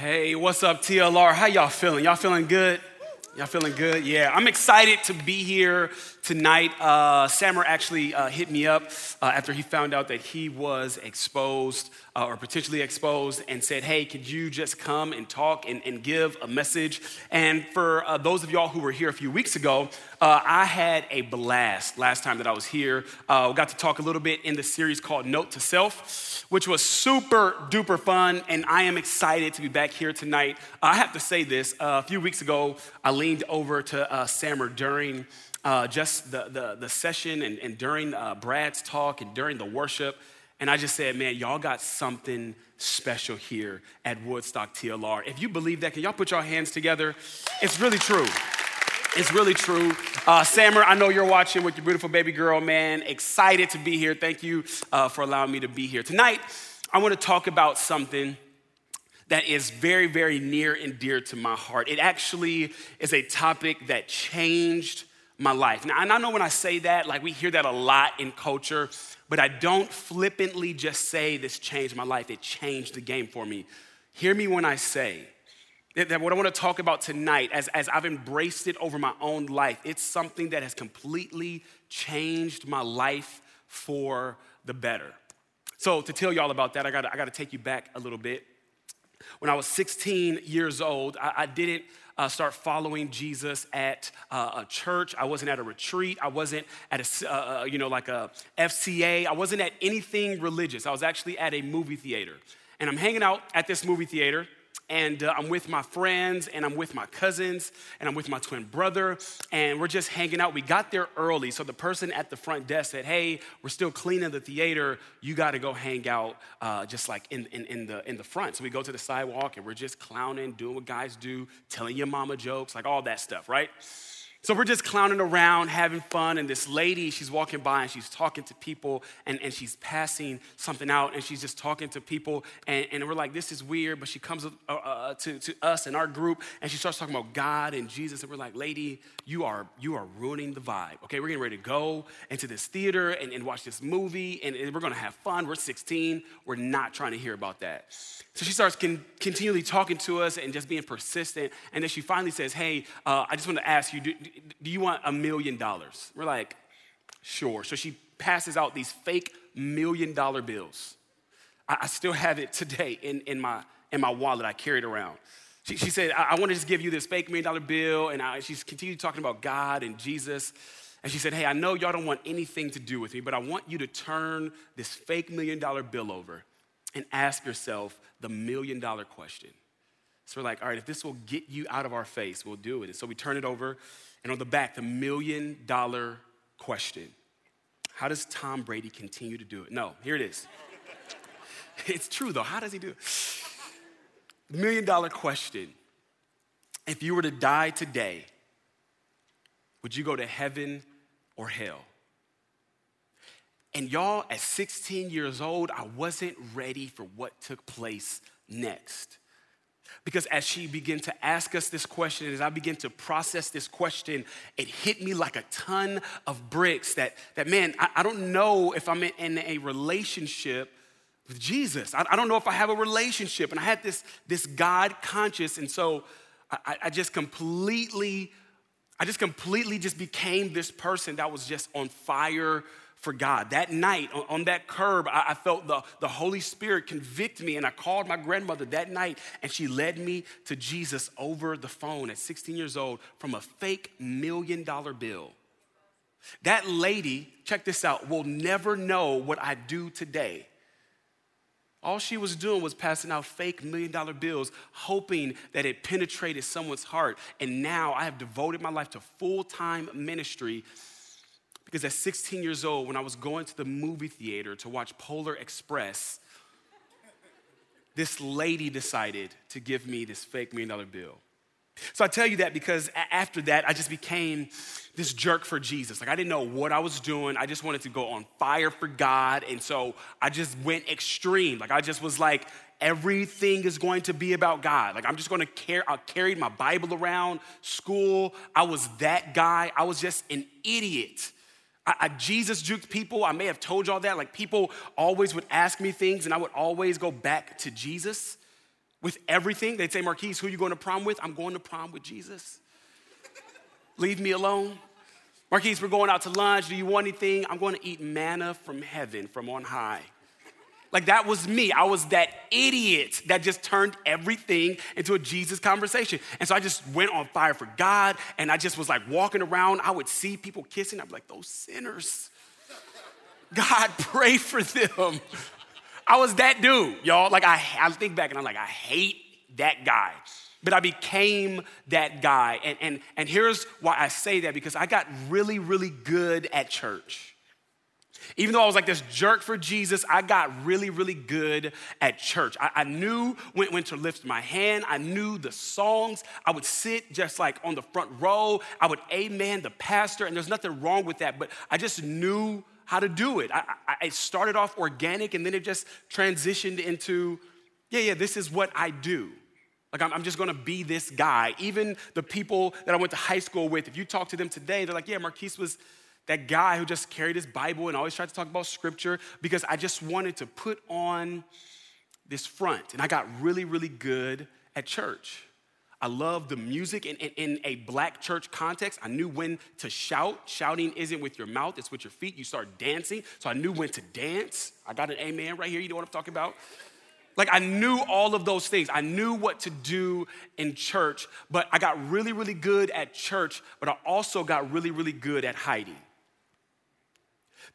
Hey, what's up, TLR? How y'all feeling? Y'all feeling good? Y'all feeling good? Yeah, I'm excited to be here tonight. Uh, Sammer actually uh, hit me up uh, after he found out that he was exposed uh, or potentially exposed and said, Hey, could you just come and talk and, and give a message? And for uh, those of y'all who were here a few weeks ago, uh, I had a blast last time that I was here. we got to talk a little bit in the series called Note to Self, which was super duper fun. And I am excited to be back here tonight. I have to say this a few weeks ago, I leaned over to uh, Sammer during uh, just the, the, the, session and, and during uh, Brad's talk and during the worship. And I just said, man, y'all got something special here at Woodstock TLR. If you believe that, can y'all put your hands together? It's really true. It's really true. Uh, Sammer, I know you're watching with your beautiful baby girl, man. Excited to be here. Thank you uh, for allowing me to be here. Tonight, I want to talk about something that is very, very near and dear to my heart. It actually is a topic that changed my life. Now, and I know when I say that, like we hear that a lot in culture, but I don't flippantly just say this changed my life. It changed the game for me. Hear me when I say that what I want to talk about tonight, as, as I've embraced it over my own life, it's something that has completely changed my life for the better. So, to tell y'all about that, I gotta, I gotta take you back a little bit. When I was 16 years old, I, I didn't uh, start following Jesus at uh, a church. I wasn't at a retreat. I wasn't at a, uh, uh you know, like a FCA. I wasn't at anything religious. I was actually at a movie theater. And I'm hanging out at this movie theater and uh, I'm with my friends and I'm with my cousins and I'm with my twin brother and we're just hanging out. We got there early, so the person at the front desk said, "Hey, we're still cleaning the theater. You got to go hang out uh, just like in, in, in, the in the front." So we go to the sidewalk and we're just clowning, doing what guys do, telling your mama jokes, like all that stuff, right? So we're just clowning around, having fun, and this lady, she's walking by and she's talking to people and, and she's passing something out and she's just talking to people. And, and we're like, this is weird, but she comes uh, uh, to, to us and our group and she starts talking about God and Jesus. And we're like, lady, you are, you are ruining the vibe. Okay, we're getting ready to go into this theater and, and watch this movie and, and we're gonna have fun. We're 16, we're not trying to hear about that. So she starts con- continually talking to us and just being persistent. And then she finally says, Hey, uh, I just want to ask you, do, do you want a million dollars? We're like, Sure. So she passes out these fake million dollar bills. I, I still have it today in, in, my, in my wallet. I carry it around. She, she said, I, I want to just give you this fake million dollar bill. And I, she's continued talking about God and Jesus. And she said, Hey, I know y'all don't want anything to do with me, but I want you to turn this fake million dollar bill over and ask yourself the million dollar question. So we're like, all right, if this will get you out of our face, we'll do it. And so we turn it over, and on the back, the million dollar question How does Tom Brady continue to do it? No, here it is. it's true though. How does he do it? The million dollar question If you were to die today, would you go to heaven or hell? And y'all, at 16 years old, I wasn't ready for what took place next. Because as she began to ask us this question, as I began to process this question, it hit me like a ton of bricks that, that man, I, I don't know if I'm in, in a relationship with Jesus. I, I, don't know if I have a relationship. And I had this, this God conscious, and so I, I just completely, I just completely just became this person that was just on fire for God. That night on, that curb, I, I, felt the, the Holy Spirit convict me, and I called my grandmother that night, and she led me to Jesus over the phone at 16 years old from a fake million dollar bill. That lady, check this out, will never know what I do today. All she was doing was passing out fake million dollar bills, hoping that it penetrated someone's heart. And now I have devoted my life to full time ministry because at 16 years old, when I was going to the movie theater to watch Polar Express, this lady decided to give me this fake million dollar bill. So I tell you that because after that, I just became this jerk for Jesus. Like I didn't know what I was doing. I just wanted to go on fire for God. And so I just went extreme. Like I just was like, everything is going to be about God. Like I'm just going to carry, I carried my Bible around school. I was that guy. I was just an idiot. I, I, Jesus juked people. I may have told y'all that. Like people always would ask me things, and I would always go back to Jesus. with everything. They'd say, Marquise, who you going to prom with? I'm going to prom with Jesus. Leave me alone. Marquise, we're going out to lunch. Do you want anything? I'm going to eat manna from heaven, from on high. Like that was me. I was that idiot that just turned everything into a Jesus conversation. And so I just went on fire for God and I just was like walking around. I would see people kissing. I'd be like, those sinners. God, pray for them. I was that dude, y'all. Like I, I think back and I'm like, I hate that guy. But I became that guy. And, and, and here's why I say that because I got really, really good at church. Even though I was like this jerk for Jesus, I got really, really good at church. I, I, knew when, when to lift my hand. I knew the songs. I would sit just like on the front row. I would amen the pastor, and there's nothing wrong with that, but I just knew how to do it. I, I, it started off organic, and then it just transitioned into, yeah, yeah, this is what I do. Like, I'm, I'm just gonna be this guy. Even the people that I went to high school with, if you talk to them today, they're like, yeah, Marquise was that guy who just carried his Bible and always tried to talk about scripture because I just wanted to put on this front. And I got really, really good at church. I love the music. And in, in, a black church context, I knew when to shout. Shouting isn't with your mouth, it's with your feet. You start dancing. So I knew when to dance. I got an amen right here. You know what I'm talking about? Like I knew all of those things. I knew what to do in church, but I got really, really good at church, but I also got really, really good at hiding.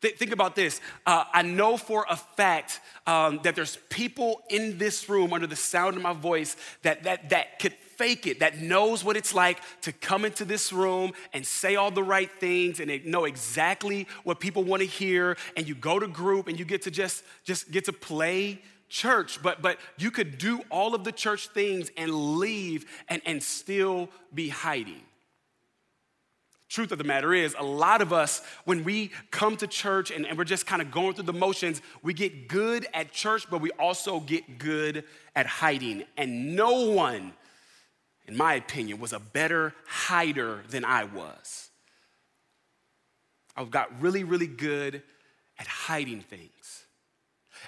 Th- think about this. Uh, I know for a fact um, that there's people in this room under the sound of my voice that, that, that could fake it, that knows what it's like to come into this room and say all the right things and know exactly what people want to hear. And you go to group and you get to just, just get to play church, but, but you could do all of the church things and leave and, and still be hiding. Truth of the matter is, a lot of us, when we come to church and, and we're just kind of going through the motions, we get good at church, but we also get good at hiding. And no one, in my opinion, was a better hider than I was. I've got really, really good at hiding things.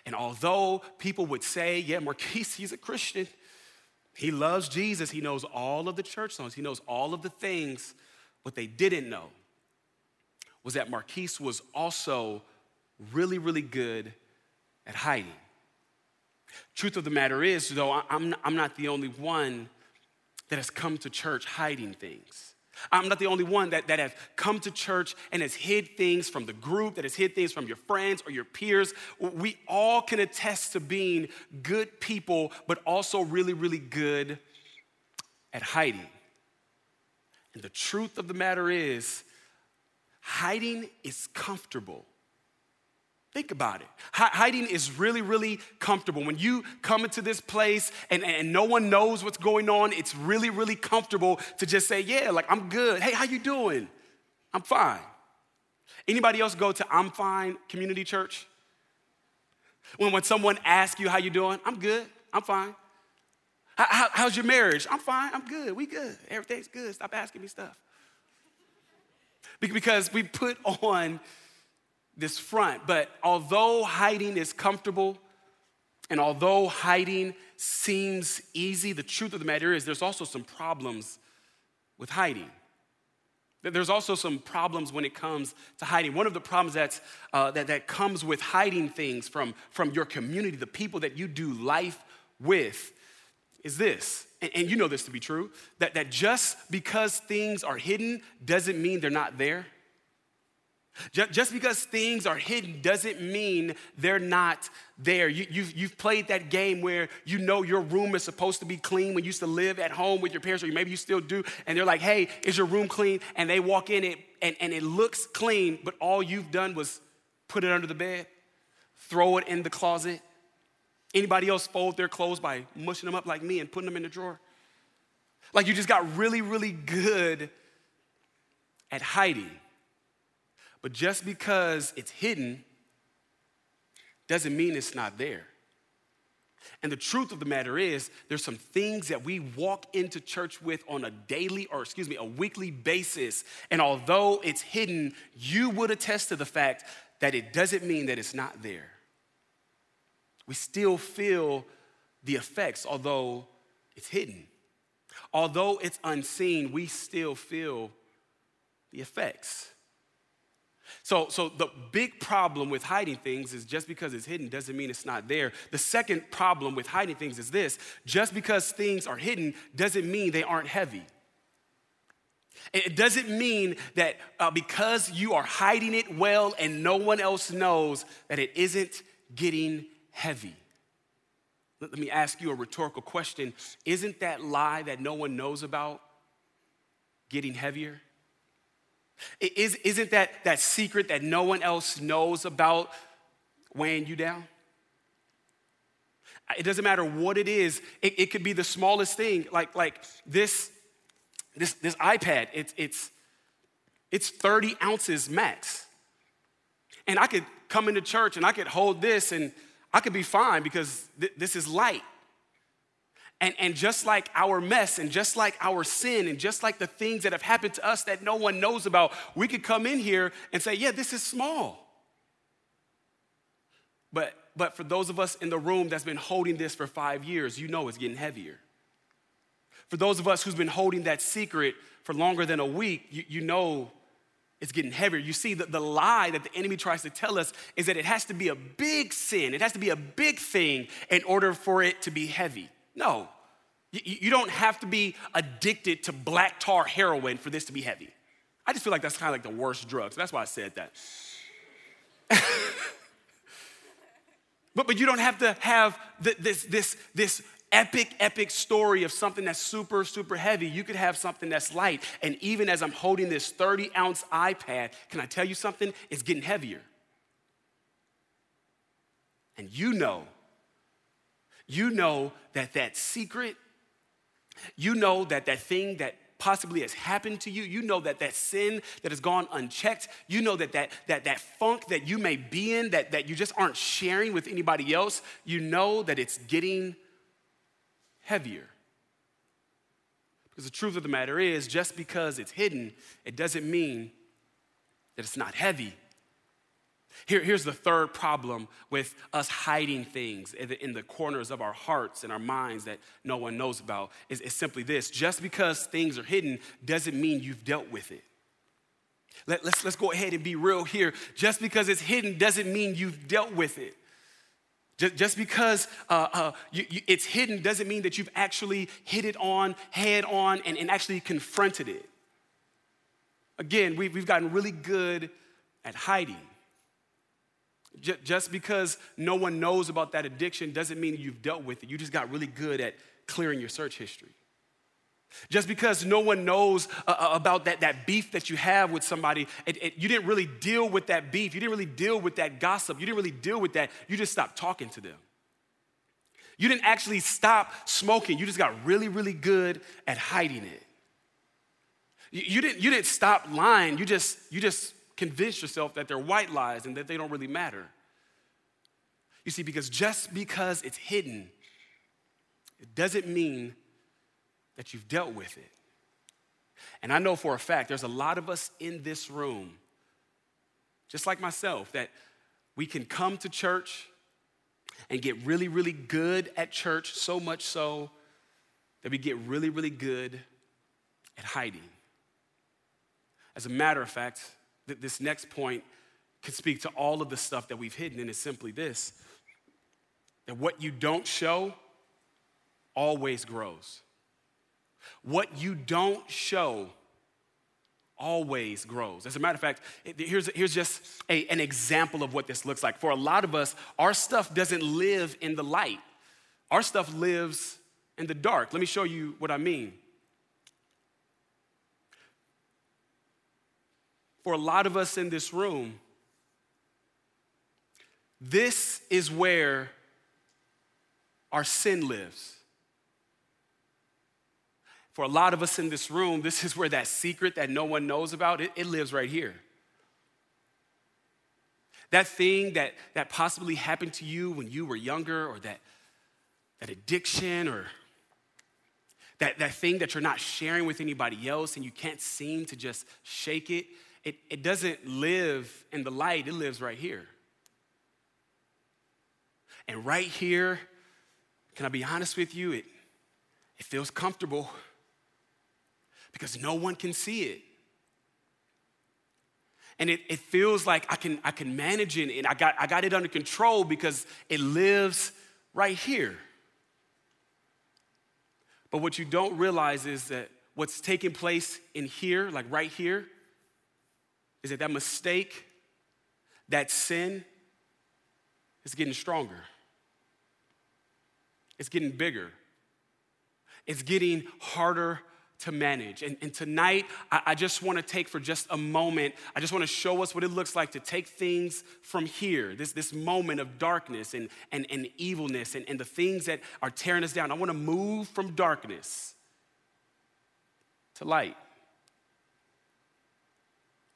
And although people would say, yeah, Marquise, he's a Christian, he loves Jesus, he knows all of the church songs, he knows all of the things what they didn't know was that Marquise was also really, really good at hiding. Truth of the matter is, though, I'm, I'm not the only one that has come to church hiding things. I'm not the only one that, that has come to church and has hid things from the group, that has hid things from your friends or your peers. We all can attest to being good people, but also really, really good at hiding. And the truth of the matter is, hiding is comfortable. Think about it. Hiding is really, really comfortable. When you come into this place and, and no one knows what's going on, it's really, really comfortable to just say, yeah, like I'm good. Hey, how you doing? I'm fine. Anybody else go to I'm fine community church? When, when someone asks you how you doing, I'm good, I'm fine. How, how's your marriage? I'm fine. I'm good. We good. Everything's good. Stop asking me stuff. Because we put on this front. But although hiding is comfortable, and although hiding seems easy, the truth of the matter is there's also some problems with hiding. There's also some problems when it comes to hiding. One of the problems that's, uh, that, that comes with hiding things from, from your community, the people that you do life with, is this, and, and you know this to be true, that, that just because things are hidden doesn't mean they're not there. Just just because things are hidden doesn't mean they're not there. You, you've, you've played that game where you know your room is supposed to be clean when you used to live at home with your parents, or maybe you still do, and they're like, hey, is your room clean? And they walk in it and, and it looks clean, but all you've done was put it under the bed, throw it in the closet, Anybody else fold their clothes by mushing them up like me and putting them in the drawer? Like you just got really, really good at hiding. But just because it's hidden doesn't mean it's not there. And the truth of the matter is, there's some things that we walk into church with on a daily, or excuse me, a weekly basis. And although it's hidden, you would attest to the fact that it doesn't mean that it's not there we still feel the effects, although it's hidden. Although it's unseen, we still feel the effects. So, so the big problem with hiding things is just because it's hidden doesn't mean it's not there. The second problem with hiding things is this just because things are hidden doesn't mean they aren't heavy. It doesn't mean that uh, because you are hiding it well and no one else knows that it isn't getting heavy. Let, me ask you a rhetorical question Isn't that lie that no one knows about getting heavier? Is, isn't that that secret that no one else knows about weighing you down? It doesn't matter what it is. It, it could be the smallest thing, like, like this, this, this iPad. It's, it's, it's 30 ounces max. And I could come into church and I could hold this and I could be fine because th- this is light. And, and just like our mess, and just like our sin, and just like the things that have happened to us that no one knows about, we could come in here and say, Yeah, this is small. But, but for those of us in the room that's been holding this for five years, you know it's getting heavier. For those of us who's been holding that secret for longer than a week, you, you know it's getting heavier. You see, the, the lie that the enemy tries to tell us is that it has to be a big sin, it has to be a big thing in order for it to be heavy. No, you, you don't have to be addicted to black tar heroin for this to be heavy. I just feel like that's kind of like the worst drug, so that's why I said that. but, but you don't have to have this, this, this epic, epic story of something that's super, super heavy. You could have something that's light. And even as I'm holding this 30 ounce iPad, can I tell you something? It's getting heavier. And you know you know that that secret, you know that that thing that possibly has happened to you, you know that that sin that has gone unchecked, you know that that, that, that funk that you may be in that, that you just aren't sharing with anybody else, you know that it's getting heavier. Because the truth of the matter is, just because it's hidden, it doesn't mean that it's not heavy. Here, here's the third problem with us hiding things in the, in the, corners of our hearts and our minds that no one knows about is, is simply this just because things are hidden doesn't mean you've dealt with it. Let, let's, let's go ahead and be real here. Just because it's hidden doesn't mean you've dealt with it. Just, just because uh, uh, you, you, it's hidden doesn't mean that you've actually hit it on, head on, and, and actually confronted it. Again, we've, we've gotten really good at hiding. Just because no one knows about that addiction doesn't mean you've dealt with it. You just got really good at clearing your search history. Just because no one knows uh, uh, about that, that beef that you have with somebody, it, it, you didn't really deal with that beef. You didn't really deal with that gossip. You didn't really deal with that. You just stopped talking to them. You didn't actually stop smoking. You just got really, really good at hiding it. You, you, didn't, you didn't stop lying. You just, you just convince yourself that they're white lies and that they don't really matter. You see, because just because it's hidden, it doesn't mean that you've dealt with it. And I know for a fact there's a lot of us in this room, just like myself, that we can come to church and get really, really good at church, so much so that we get really, really good at hiding. As a matter of fact, that this next point could speak to all of the stuff that we've hidden, and it's simply this that what you don't show always grows. What you don't show always grows. As a matter of fact, here's, here's just a, an example of what this looks like. For a lot of us, our stuff doesn't live in the light, our stuff lives in the dark. Let me show you what I mean. for a lot of us in this room, this is where our sin lives. For a lot of us in this room, this is where that secret that no one knows about, it, it lives right here. That thing that, that possibly happened to you when you were younger, or that, that addiction, or that, that thing that you're not sharing with anybody else and you can't seem to just shake it, it, it doesn't live in the light, it lives right here. And right here, can I be honest with you? It, it feels comfortable because no one can see it. And it, it feels like I can, I can manage it and I got, I got it under control because it lives right here. But what you don't realize is that what's taking place in here, like right here, is that that mistake, that sin, is getting stronger. It's getting bigger. It's getting harder to manage. And, and tonight, I, I just want to take for just a moment, I just want to show us what it looks like to take things from here, this, this moment of darkness and, and, and evilness and, and the things that are tearing us down. I want to move from darkness to light.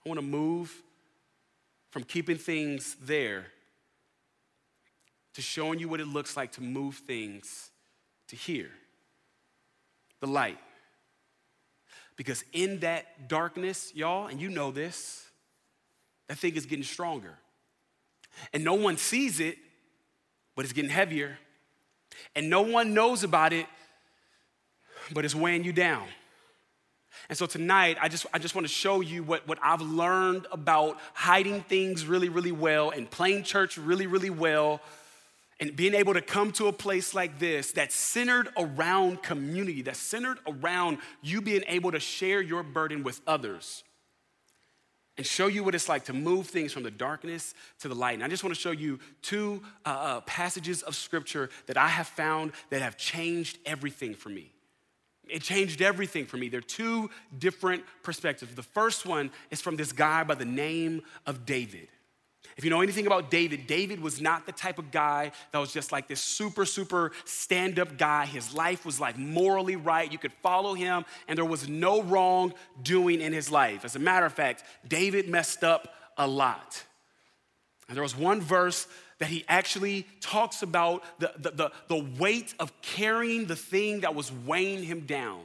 I want to move from keeping things there to showing you what it looks like to move things to here, the light. Because in that darkness, y'all, and you know this, that thing is getting stronger. And no one sees it, but it's getting heavier. And no one knows about it, but it's weighing you down. And so tonight, I just, I just want to show you what, what I've learned about hiding things really, really well and playing church really, really well and being able to come to a place like this that's centered around community, that's centered around you being able to share your burden with others and show you what it's like to move things from the darkness to the light. And I just want to show you two uh, uh, passages of scripture that I have found that have changed everything for me. It changed everything for me. They're two different perspectives. The first one is from this guy by the name of David. If you know anything about David, David was not the type of guy that was just like this super, super stand up guy. His life was like morally right. You could follow him, and there was no wrong doing in his life. As a matter of fact, David messed up a lot. And there was one verse that he actually talks about the, the, the, the weight of carrying the thing that was weighing him down.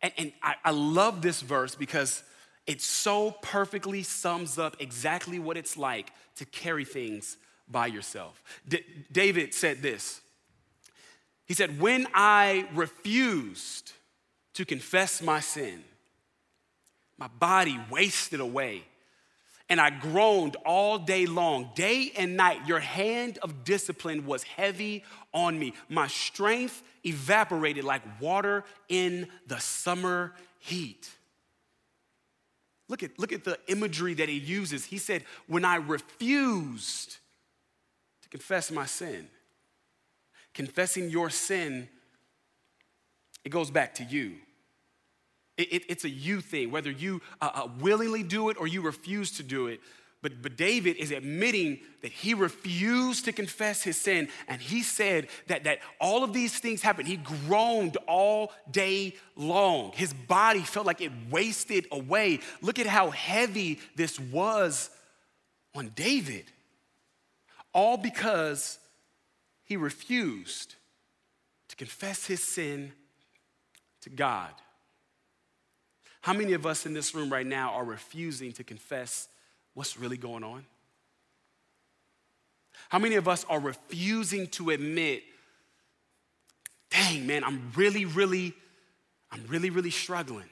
And, and I, I love this verse because it so perfectly sums up exactly what it's like to carry things by yourself. D- David said this He said, When I refused to confess my sin, my body wasted away. And I groaned all day long, day and night. Your hand of discipline was heavy on me. My strength evaporated like water in the summer heat. Look at, look at the imagery that he uses. He said, When I refused to confess my sin, confessing your sin, it goes back to you. It, it, it's a you thing, whether you uh, uh, willingly do it or you refuse to do it. But, but David is admitting that he refused to confess his sin. And he said that, that all of these things happened. He groaned all day long. His body felt like it wasted away. Look at how heavy this was on David. All because he refused to confess his sin to God. How many of us in this room right now are refusing to confess what's really going on? How many of us are refusing to admit, dang, man, I'm really, really, I'm really, really struggling?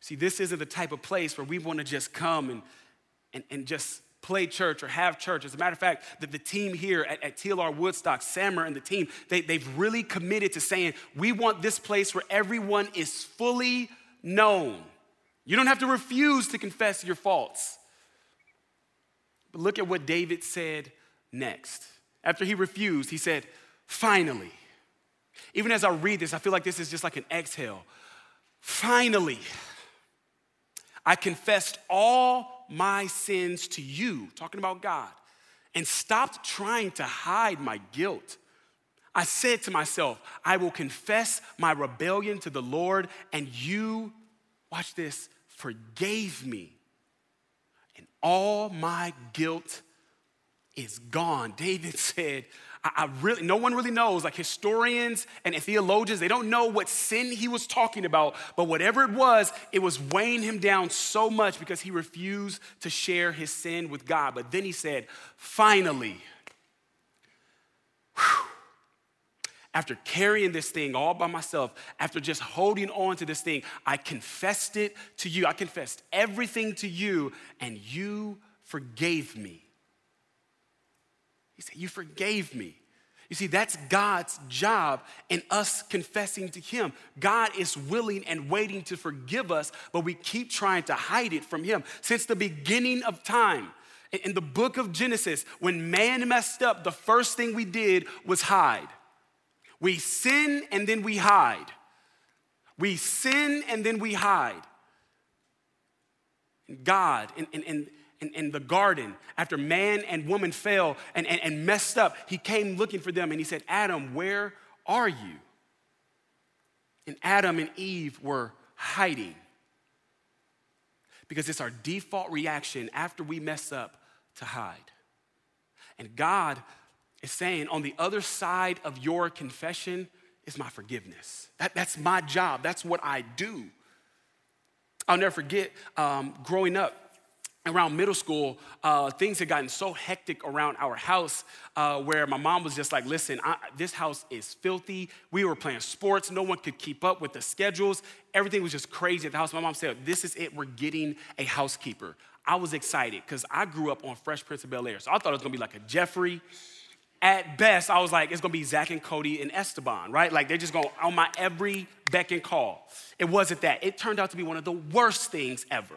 See, this isn't the type of place where we want to just come and, and, and just play church or have church. As a matter of fact, the, the team here at, at TLR Woodstock, Sammer and the team, they, they've really committed to saying, we want this place where everyone is fully known. You don't have to refuse to confess your faults. But look at what David said next. After he refused, he said, Finally. Even as I read this, I feel like this is just like an exhale. Finally, I confessed all my sins to you, talking about God, and stopped trying to hide my guilt. I said to myself, I will confess my rebellion to the Lord, and you, watch this, forgave me, and all my guilt is gone. David said, I, I, really, no one really knows, like historians and theologians, they don't know what sin he was talking about, but whatever it was, it was weighing him down so much because he refused to share his sin with God. But then he said, finally, after carrying this thing all by myself, after just holding on to this thing, I confessed it to you. I confessed everything to you, and you forgave me. He said, You forgave me. You see, that's God's job in us confessing to Him. God is willing and waiting to forgive us, but we keep trying to hide it from Him. Since the beginning of time, in the book of Genesis, when man messed up, the first thing we did was hide. We sin and then we hide. We sin and then we hide. God, in, in, in, in, the garden, after man and woman fell and, and, and messed up, he came looking for them and he said, Adam, where are you? And Adam and Eve were hiding because it's our default reaction after we mess up to hide. And God is saying, on the other side of your confession is my forgiveness. That, that's my job, that's what I do. I'll never forget um, growing up around middle school, uh, things had gotten so hectic around our house uh, where my mom was just like, listen, I, this house is filthy. We were playing sports. No one could keep up with the schedules. Everything was just crazy at the house. My mom said, this is it. We're getting a housekeeper. I was excited because I grew up on Fresh Prince of Bel Air. So I thought it was going to be like a Geoffrey. At best, I was like, it's to be Zack and Cody and Esteban, right? Like they're just going on my every beck and call. It wasn't that. It turned out to be one of the worst things ever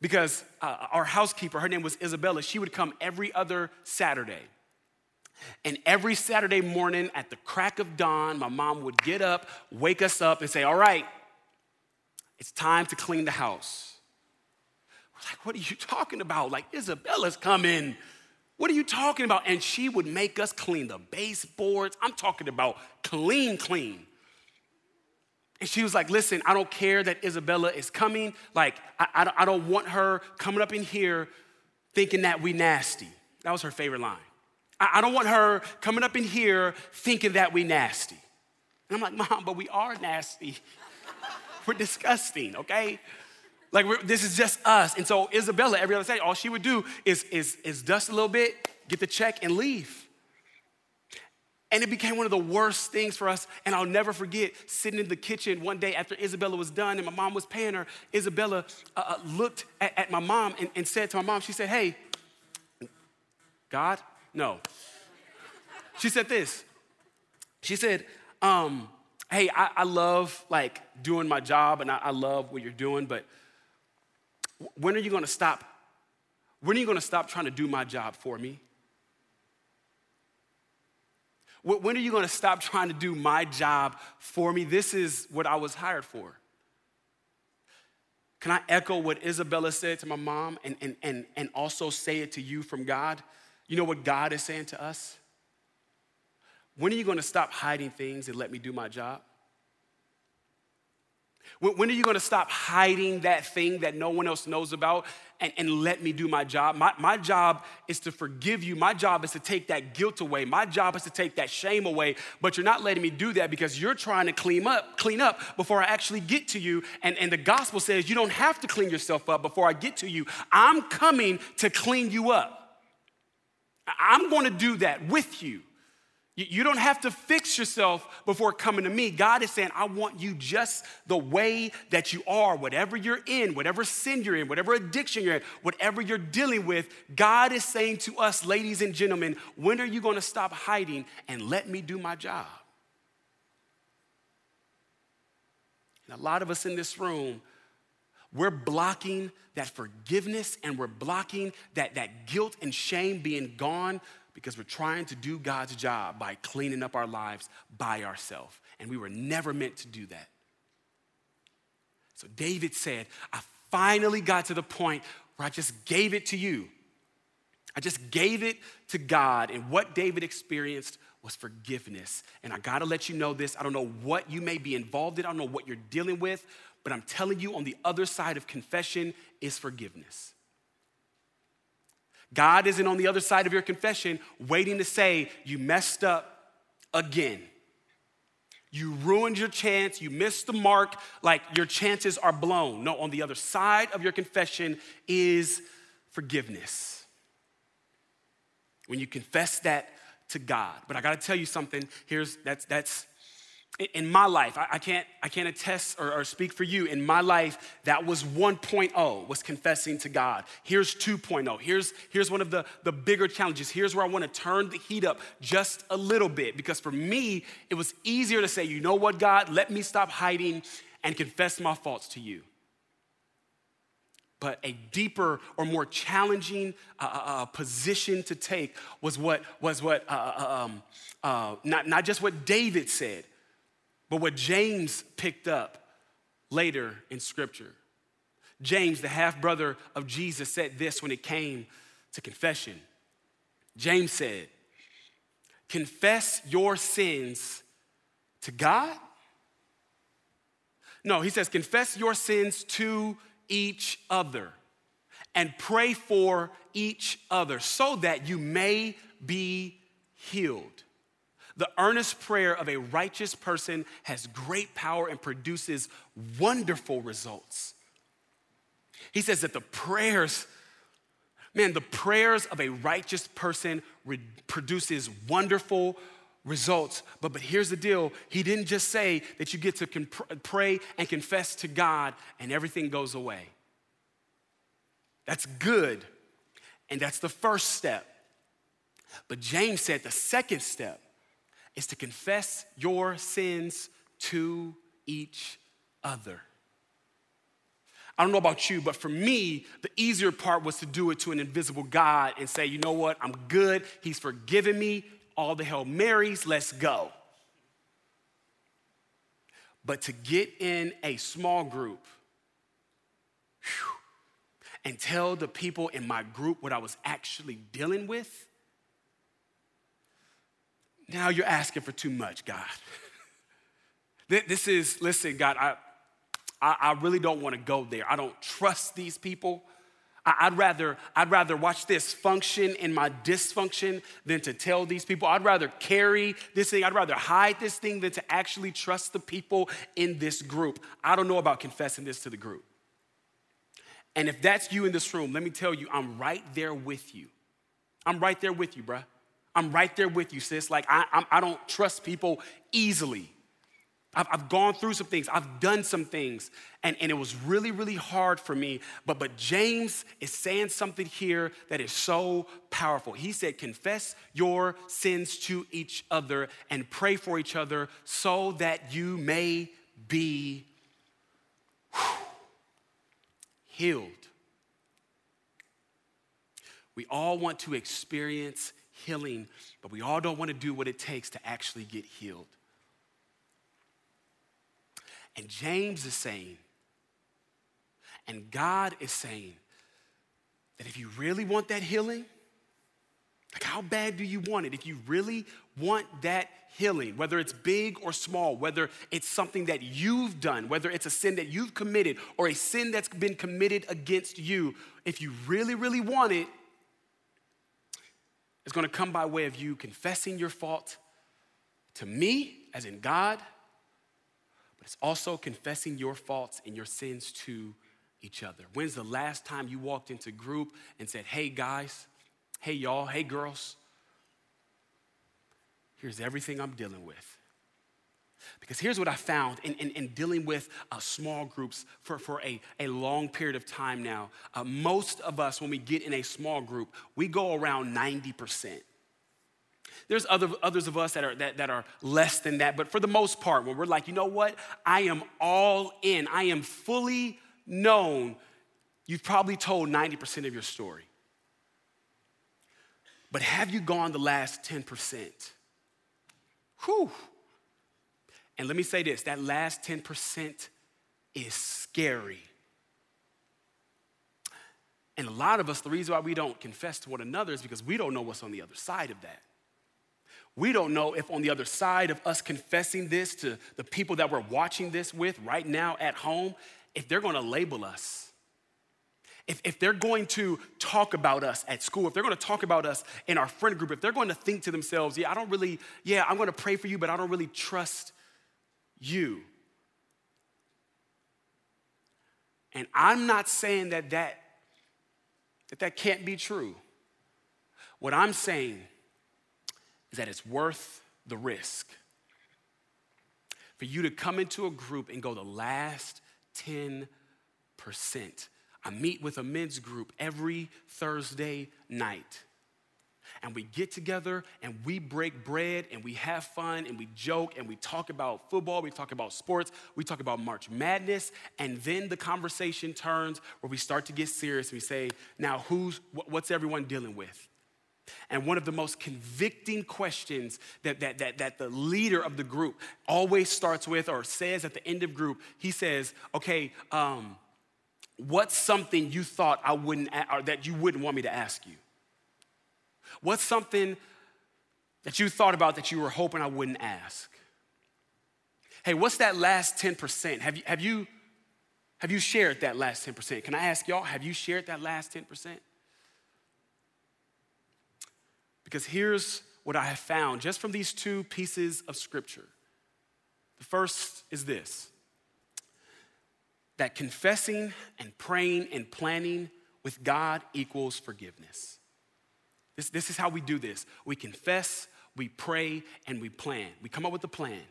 because uh, our housekeeper, her name was Isabella, she would come every other Saturday. And every Saturday morning at the crack of dawn, my mom would get up, wake us up, and say, All right, it's time to clean the house. We're like, What are you talking about? Like, Isabella's coming. What are you talking about? And she would make us clean the baseboards. I'm talking about clean, clean. And she was like, Listen, I don't care that Isabella is coming. Like, I, I, don't, I don't want her coming up in here thinking that we nasty. That was her favorite line. I, I don't want her coming up in here thinking that we nasty. And I'm like, Mom, but we are nasty. we're disgusting, okay? Like, this is just us. And so, Isabella, every other day, all she would do is, is, is dust a little bit, get the check, and leave. And it became one of the worst things for us. And I'll never forget sitting in the kitchen one day after Isabella was done and my mom was paying her. Isabella uh, uh, looked at, at, my mom and, and said to my mom, she said, Hey, God? No. She said this. She said, um, Hey, I, I, love like doing my job and I, I love what you're doing, but when are you gonna stop? When are you gonna stop trying to do my job for me? When are you going to stop trying to do my job for me? This is what I was hired for. Can I echo what Isabella said to my mom and, and, and, and also say it to you from God? You know what God is saying to us? When are you going to stop hiding things and let me do my job? When are you going to stop hiding that thing that no one else knows about and, and let me do my job? My, my job is to forgive you. My job is to take that guilt away. My job is to take that shame away. But you're not letting me do that because you're trying to clean up, clean up before I actually get to you. And, and the gospel says you don't have to clean yourself up before I get to you. I'm coming to clean you up. I'm going to do that with you. You don't have to fix yourself before coming to me. God is saying, I want you just the way that you are, whatever you're in, whatever sin you're in, whatever addiction you're in, whatever you're dealing with. God is saying to us, ladies and gentlemen, when are you going to stop hiding and let me do my job? And a lot of us in this room, we're blocking that forgiveness and we're blocking that, that guilt and shame being gone because we're trying to do God's job by cleaning up our lives by ourselves. And we were never meant to do that. So David said, I finally got to the point where I just gave it to you. I just gave it to God. And what David experienced was forgiveness. And I gotta let you know this I don't know what you may be involved in, I don't know what you're dealing with, but I'm telling you on the other side of confession is forgiveness. God isn't on the other side of your confession waiting to say, You messed up again. You ruined your chance, you missed the mark, like your chances are blown. No, on the other side of your confession is forgiveness. When you confess that to God. But I gotta tell you something. Here's that's that's in my life, I, can't, I can't attest or, or, speak for you. In my life, that was 1.0, was confessing to God. Here's 2.0. Here's, here's one of the, the bigger challenges. Here's where I want to turn the heat up just a little bit. Because for me, it was easier to say, you know what, God, let me stop hiding and confess my faults to you. But a deeper or more challenging uh, uh, uh position to take was what, was what uh, uh um, uh, not, not just what David said, but what James picked up later in Scripture. James, the half brother of Jesus, said this when it came to confession. James said, Confess your sins to God? No, he says, Confess your sins to each other and pray for each other so that you may be healed. The earnest prayer of a righteous person has great power and produces wonderful results. He says that the prayers, man, the prayers of a righteous person re- produces wonderful results. But, but here's the deal He didn't just say that you get to comp- pray and confess to God and everything goes away. That's good. And that's the first step. But James said the second step is to confess your sins to each other. I don't know about you, but for me, the easier part was to do it to an invisible God and say, you know what, I'm good. He's forgiven me. All the Hail Marys, let's go. But to get in a small group whew, and tell the people in my group what I was actually dealing with, now you're asking for too much, God. this is, listen, God, I, I, I really don't want to go there. I don't trust these people. I, would rather, I'd rather watch this function in my dysfunction than to tell these people. I'd rather carry this thing. I'd rather hide this thing than to actually trust the people in this group. I don't know about confessing this to the group. And if that's you in this room, let me tell you, I'm right there with you. I'm right there with you, bruh. I'm right there with you, sis. Like, I, I'm, I do not trust people easily. I've, I've, gone through some things, I've done some things, and, and it was really, really hard for me. But, but James is saying something here that is so powerful. He said, Confess your sins to each other and pray for each other so that you may be healed. We all want to experience healing, but we all don't want to do what it takes to actually get healed. And James is saying, and God is saying, that if you really want that healing, like how bad do you want it? If you really want that healing, whether it's big or small, whether it's something that you've done, whether it's a sin that you've committed or a sin that's been committed against you, if you really, really want it, is going to come by way of you confessing your fault to me, as in God, but it's also confessing your faults and your sins to each other. When's the last time you walked into group and said, hey guys, hey y'all, hey girls, here's everything I'm dealing with. Because here's what I found in, in, in dealing with uh, small groups for, for a, a long period of time now. Uh, most of us, when we get in a small group, we go around 90%. There's other, others of us that are, that, that are less than that, but for the most part, when we're like, you know what? I am all in, I am fully known, you've probably told 90% of your story. But have you gone the last 10%? Whew. And let me say this that last 10% is scary. And a lot of us, the reason why we don't confess to one another is because we don't know what's on the other side of that. We don't know if on the other side of us confessing this to the people that we're watching this with right now at home, if they're gonna label us. If, if they're going to talk about us at school, if they're gonna talk about us in our friend group, if they're going to think to themselves, yeah, I don't really, yeah, I'm gonna pray for you, but I don't really trust you. And I'm not saying that that, that, that can't be true. What I'm saying is that it's worth the risk. For you to come into a group and go the last 10%. I meet with a men's group every Thursday night and we get together and we break bread and we have fun and we joke and we talk about football, we talk about sports, we talk about March Madness, and then the conversation turns where we start to get serious. We say, now who's what's everyone dealing with? And one of the most convicting questions that, that, that, that the leader of the group always starts with or says at the end of group, he says, okay, um, what's something you thought I wouldn't, or that you wouldn't want me to ask you? What's something that you thought about that you were hoping I wouldn't ask? Hey, what's that last 10%? Have you, have you, have you shared that last 10%? Can I ask y'all, have you shared that last 10%? Because here's what I have found just from these two pieces of scripture. The first is this that confessing and praying and planning with God equals forgiveness. This, this is how we do this. We confess, we pray, and we plan. We come up with a plan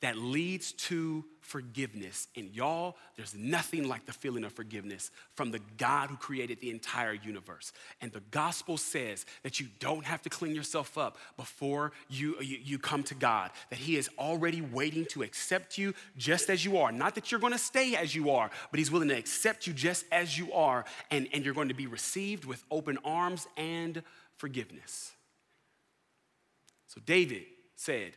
that leads to forgiveness. And y'all, there's nothing like the feeling of forgiveness from the God who created the entire universe. And the gospel says that you don't have to clean yourself up before you, you, you come to God, that He is already waiting to accept you just as you are. Not that you're gonna stay as you are, but He's willing to accept you just as you are, and, and you're going to be received with open arms and forgiveness. So David said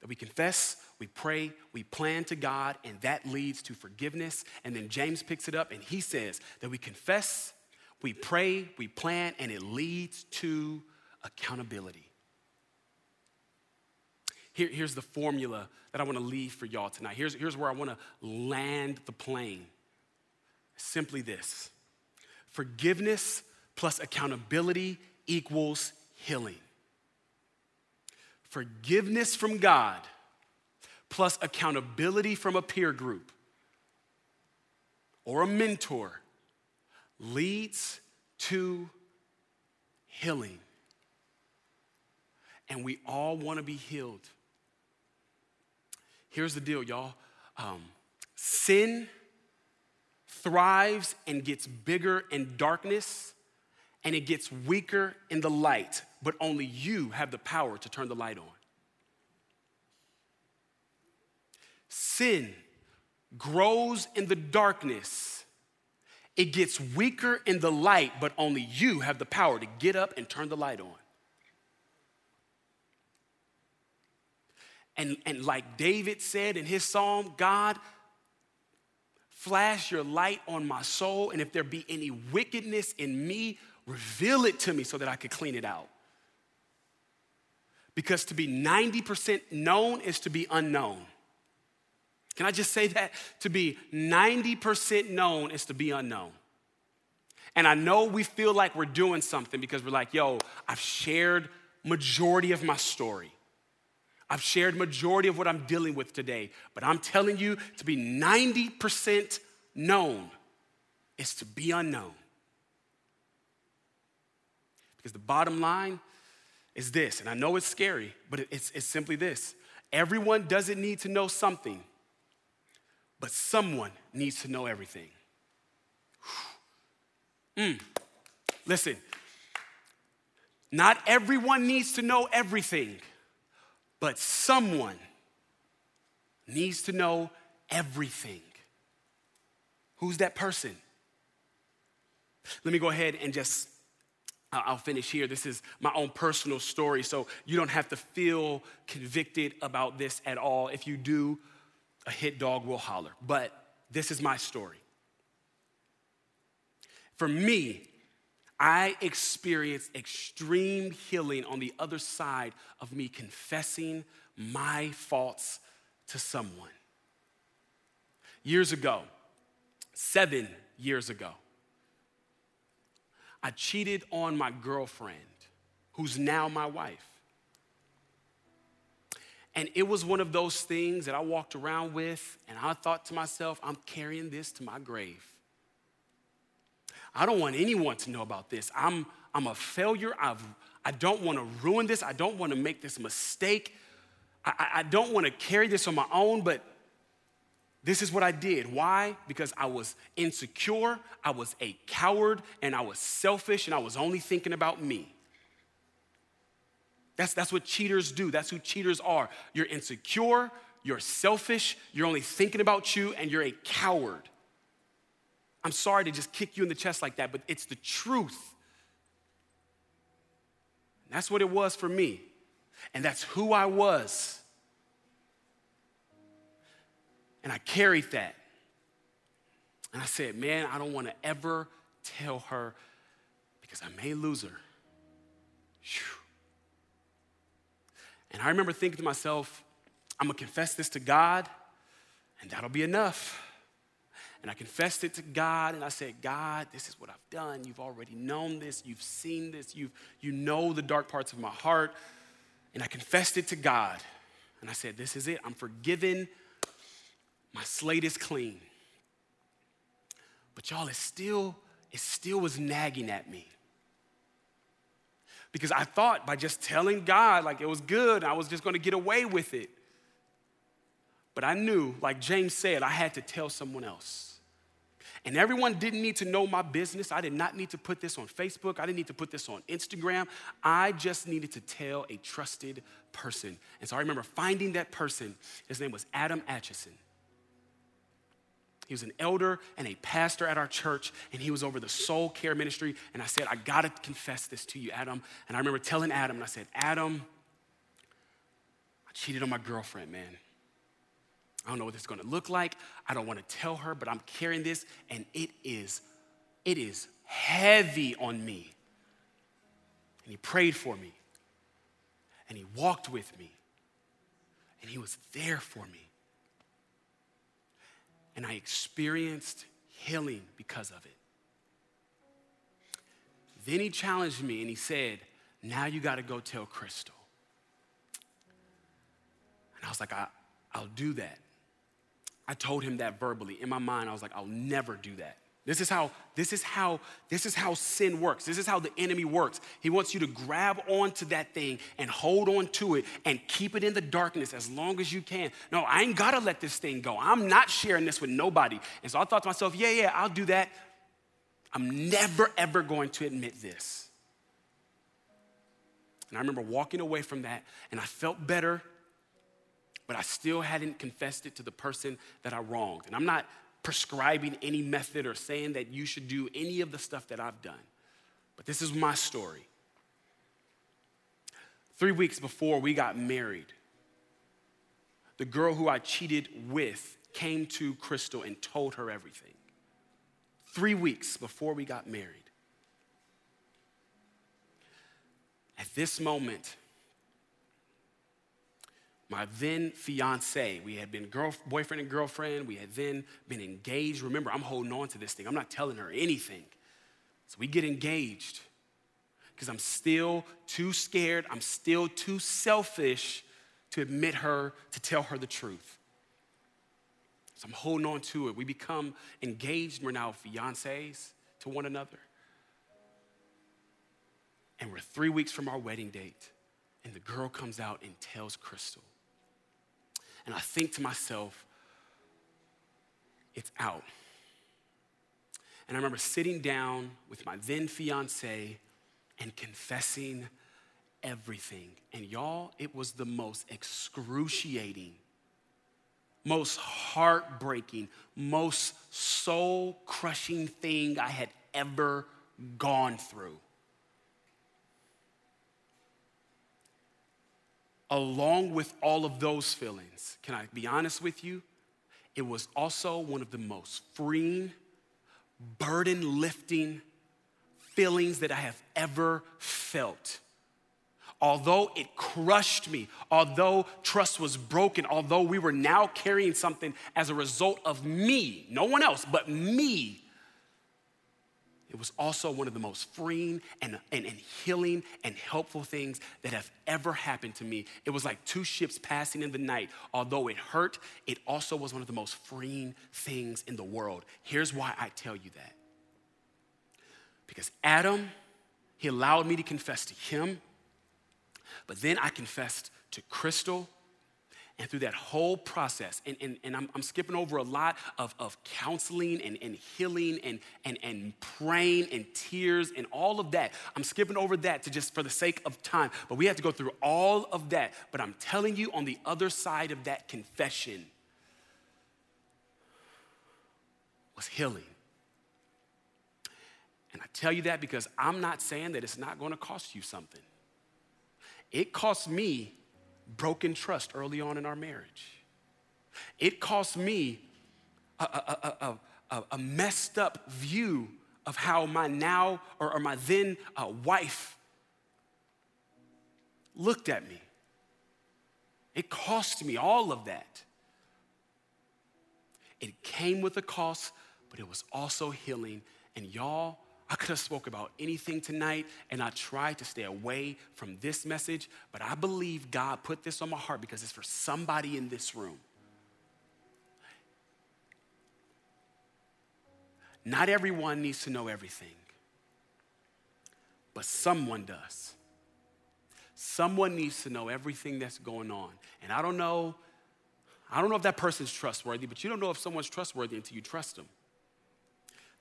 that we confess we pray, we plan to God, and that leads to forgiveness. And then James picks it up and he says that we confess, we pray, we plan, and it leads to accountability. Here, here's the formula that I want to leave for y'all tonight. Here's, here's where I want to land the plane. Simply this forgiveness plus accountability equals healing. Forgiveness from God plus accountability from a peer group or a mentor leads to healing. And we all want to be healed. Here's the deal, y'all um, sin thrives and gets bigger in darkness, and it gets weaker in the light, but only you have the power to turn the light on. Sin grows in the darkness, it gets weaker in the light, but only you have the power to get up and turn the light on. And, and like David said in his psalm, God, flash your light on my soul, and if there be any wickedness in me, reveal it to me so that I could clean it out. Because to be 90% known is to be unknown. Can I just say that? To be 90% known is to be unknown. And I know we feel like we're doing something because we're like, yo, I've shared majority of my story. I've shared majority of what I'm dealing with today. But I'm telling you, to be 90% known is to be unknown. Because the bottom line is this, and I know it's scary, but it's, it's simply this everyone doesn't need to know something but someone needs to know everything. Mm. Listen, not everyone needs to know everything, but someone needs to know everything. Who's that person? Let me go ahead and just, I'll finish here. This is my own personal story, so you don't have to feel convicted about this at all. If you do, a hit dog will holler. But this is my story. For me, I experienced extreme healing on the other side of me confessing my faults to someone. Years ago, seven years ago, I cheated on my girlfriend, who's now my wife. And it was one of those things that I walked around with, and I thought to myself, I'm carrying this to my grave. I don't want anyone to know about this. I'm, I'm a failure. I've, I don't want to ruin this. I don't want to make this mistake. I, I don't want to carry this on my own, but this is what I did. Why? Because I was insecure, I was a coward, and I was selfish, and I was only thinking about me. That's, that's what cheaters do. That's who cheaters are. You're insecure, you're selfish, you're only thinking about you, and you're a coward. I'm sorry to just kick you in the chest like that, but it's the truth. That's what it was for me. And that's who I was. And I carried that. And I said, man, I don't want to ever tell her because I may lose her. Whew. And I remember thinking to myself, I'm to confess this to God, and that'll be enough. And I confessed it to God and I said, God, this is what I've done. You've already known this. You've seen this. You've, you know the dark parts of my heart. And I confessed it to God. And I said, This is it. I'm forgiven. My slate is clean. But y'all, it still, it still was nagging at me. Because I thought by just telling God, like it was good, I was just gonna get away with it. But I knew, like James said, I had to tell someone else. And everyone didn't need to know my business. I did not need to put this on Facebook. I didn't need to put this on Instagram. I just needed to tell a trusted person. And so I remember finding that person. His name was Adam Atchison. He was an elder and a pastor at our church, and he was over the soul care ministry. And I said, I gotta confess this to you, Adam. And I remember telling Adam, and I said, Adam, I cheated on my girlfriend, man. I don't know what this is gonna look like. I don't wanna tell her, but I'm carrying this, and it is, it is heavy on me. And he prayed for me, and he walked with me, and he was there for me. And I experienced healing because of it. Then he challenged me and he said, Now you got to go tell Crystal. And I was like, I, will do that. I told him that verbally. In my mind, I was like, I'll never do that. This is how this is how this is how sin works. This is how the enemy works. He wants you to grab onto that thing and hold on to it and keep it in the darkness as long as you can. No, I ain't got to let this thing go. I'm not sharing this with nobody. And so I thought to myself, yeah, yeah, I'll do that. I'm never ever going to admit this. And I remember walking away from that and I felt better but I still hadn't confessed it to the person that I wronged. And I'm not prescribing any method or saying that you should do any of the stuff that I've done, but this is my story. Three weeks before we got married, the girl who I cheated with came to Crystal and told her everything. Three weeks before we got married. At this moment, my then fiance. We had been girl, boyfriend and girlfriend. We had then been engaged. Remember, I'm holding on to this thing. I'm not telling her anything. So we get engaged because I'm still too scared. I'm still too selfish to admit her, to tell her the truth. So I'm holding on to it. We become engaged. We're now fiancés to one another. And we're three weeks from our wedding date. And the girl comes out and tells Crystal and I think to myself, it's out. And I remember sitting down with my then fiance and confessing everything. And y'all, it was the most excruciating, most heartbreaking, most soul crushing thing I had ever gone through. Along with all of those feelings, can I be honest with you? It was also one of the most freeing, burden lifting feelings that I have ever felt. Although it crushed me, although trust was broken, although we were now carrying something as a result of me, no one else but me it was also one of the most freeing and, and, and, healing and helpful things that have ever happened to me. It was like two ships passing in the night. Although it hurt, it also was one of the most freeing things in the world. Here's why I tell you that. Because Adam, he allowed me to confess to him, But then I confessed to Crystal. And through that whole process, and, and, and I'm, I'm skipping over a lot of, of counseling and, and healing and, and, and praying and tears and all of that. I'm skipping over that to just for the sake of time. But we have to go through all of that. But I'm telling you, on the other side of that confession was healing. And I tell you that because I'm not saying that it's not going to cost you something. It cost me broken trust early on in our marriage. It cost me a, a, a, a messed up view of how my now or, or my then uh, wife looked at me. It cost me all of that. It came with a cost, but it was also healing. And y'all, I could have spoke about anything tonight, and I tried to stay away from this message, but I believe God put this on my heart because it's for somebody in this room. Not everyone needs to know everything, but someone does. Someone needs to know everything that's going on. And I don't know, I don't know if that person's trustworthy, but you don't know if someone's trustworthy until you trust them.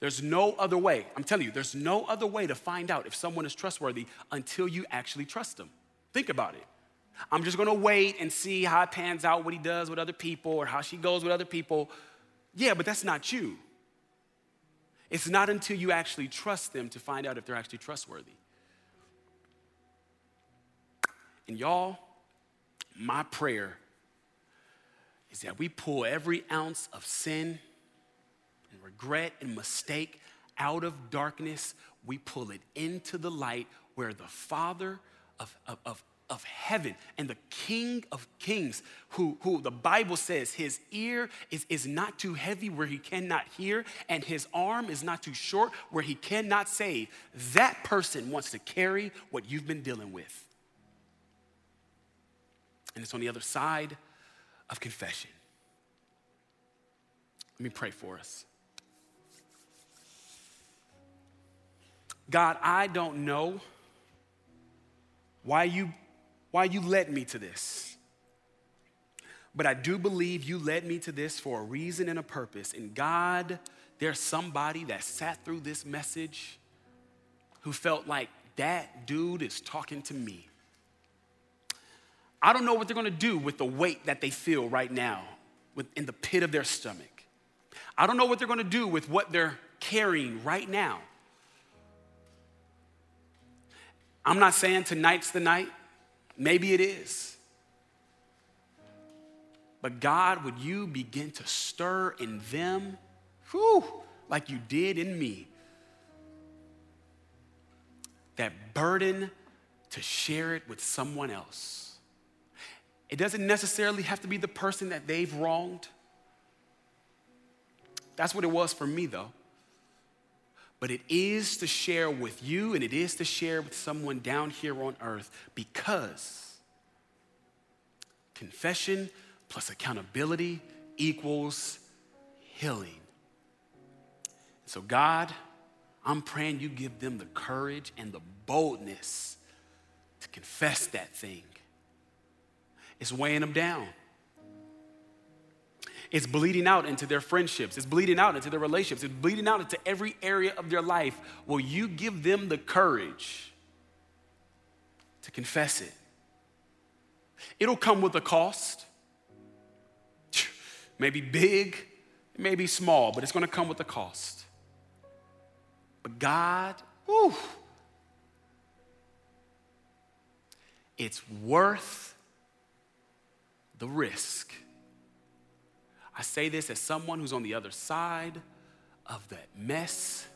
There's no other way. I'm telling you, there's no other way to find out if someone is trustworthy until you actually trust them. Think about it. I'm just gonna wait and see how it pans out, what he does with other people, or how she goes with other people. Yeah, but that's not you. It's not until you actually trust them to find out if they're actually trustworthy. And y'all, my prayer is that we pull every ounce of sin regret and mistake out of darkness, we pull it into the light where the Father of, of, of, heaven and the King of kings, who, who the Bible says his ear is, is not too heavy where he cannot hear, and his arm is not too short where he cannot save, that person wants to carry what you've been dealing with. And it's on the other side of confession. Let me pray for us. God, I don't know why you, why you led me to this. But I do believe you led me to this for a reason and a purpose. And God, there's somebody that sat through this message who felt like that dude is talking to me. I don't know what they're gonna do with the weight that they feel right now in the pit of their stomach. I don't know what they're gonna do with what they're carrying right now. I'm not saying tonight's the night, maybe it is. But God, would you begin to stir in them, whew, like you did in me, that burden to share it with someone else? It doesn't necessarily have to be the person that they've wronged. That's what it was for me, though but it is to share with you and it is to share with someone down here on earth because confession plus accountability equals healing. So, God, I'm praying you give them the courage and the boldness to confess that thing. It's weighing them down. It's bleeding out into their friendships. It's bleeding out into their relationships. It's bleeding out into every area of their life. Will you give them the courage to confess it? It'll come with a cost. Maybe big, maybe small, but it's going to come with a cost. But God, it's worth the risk. I say this as someone who's on the other side of that mess.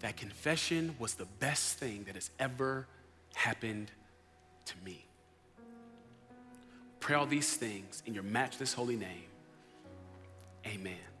That confession was the best thing that has ever happened to me. Pray all these things in your matchless holy name. Amen.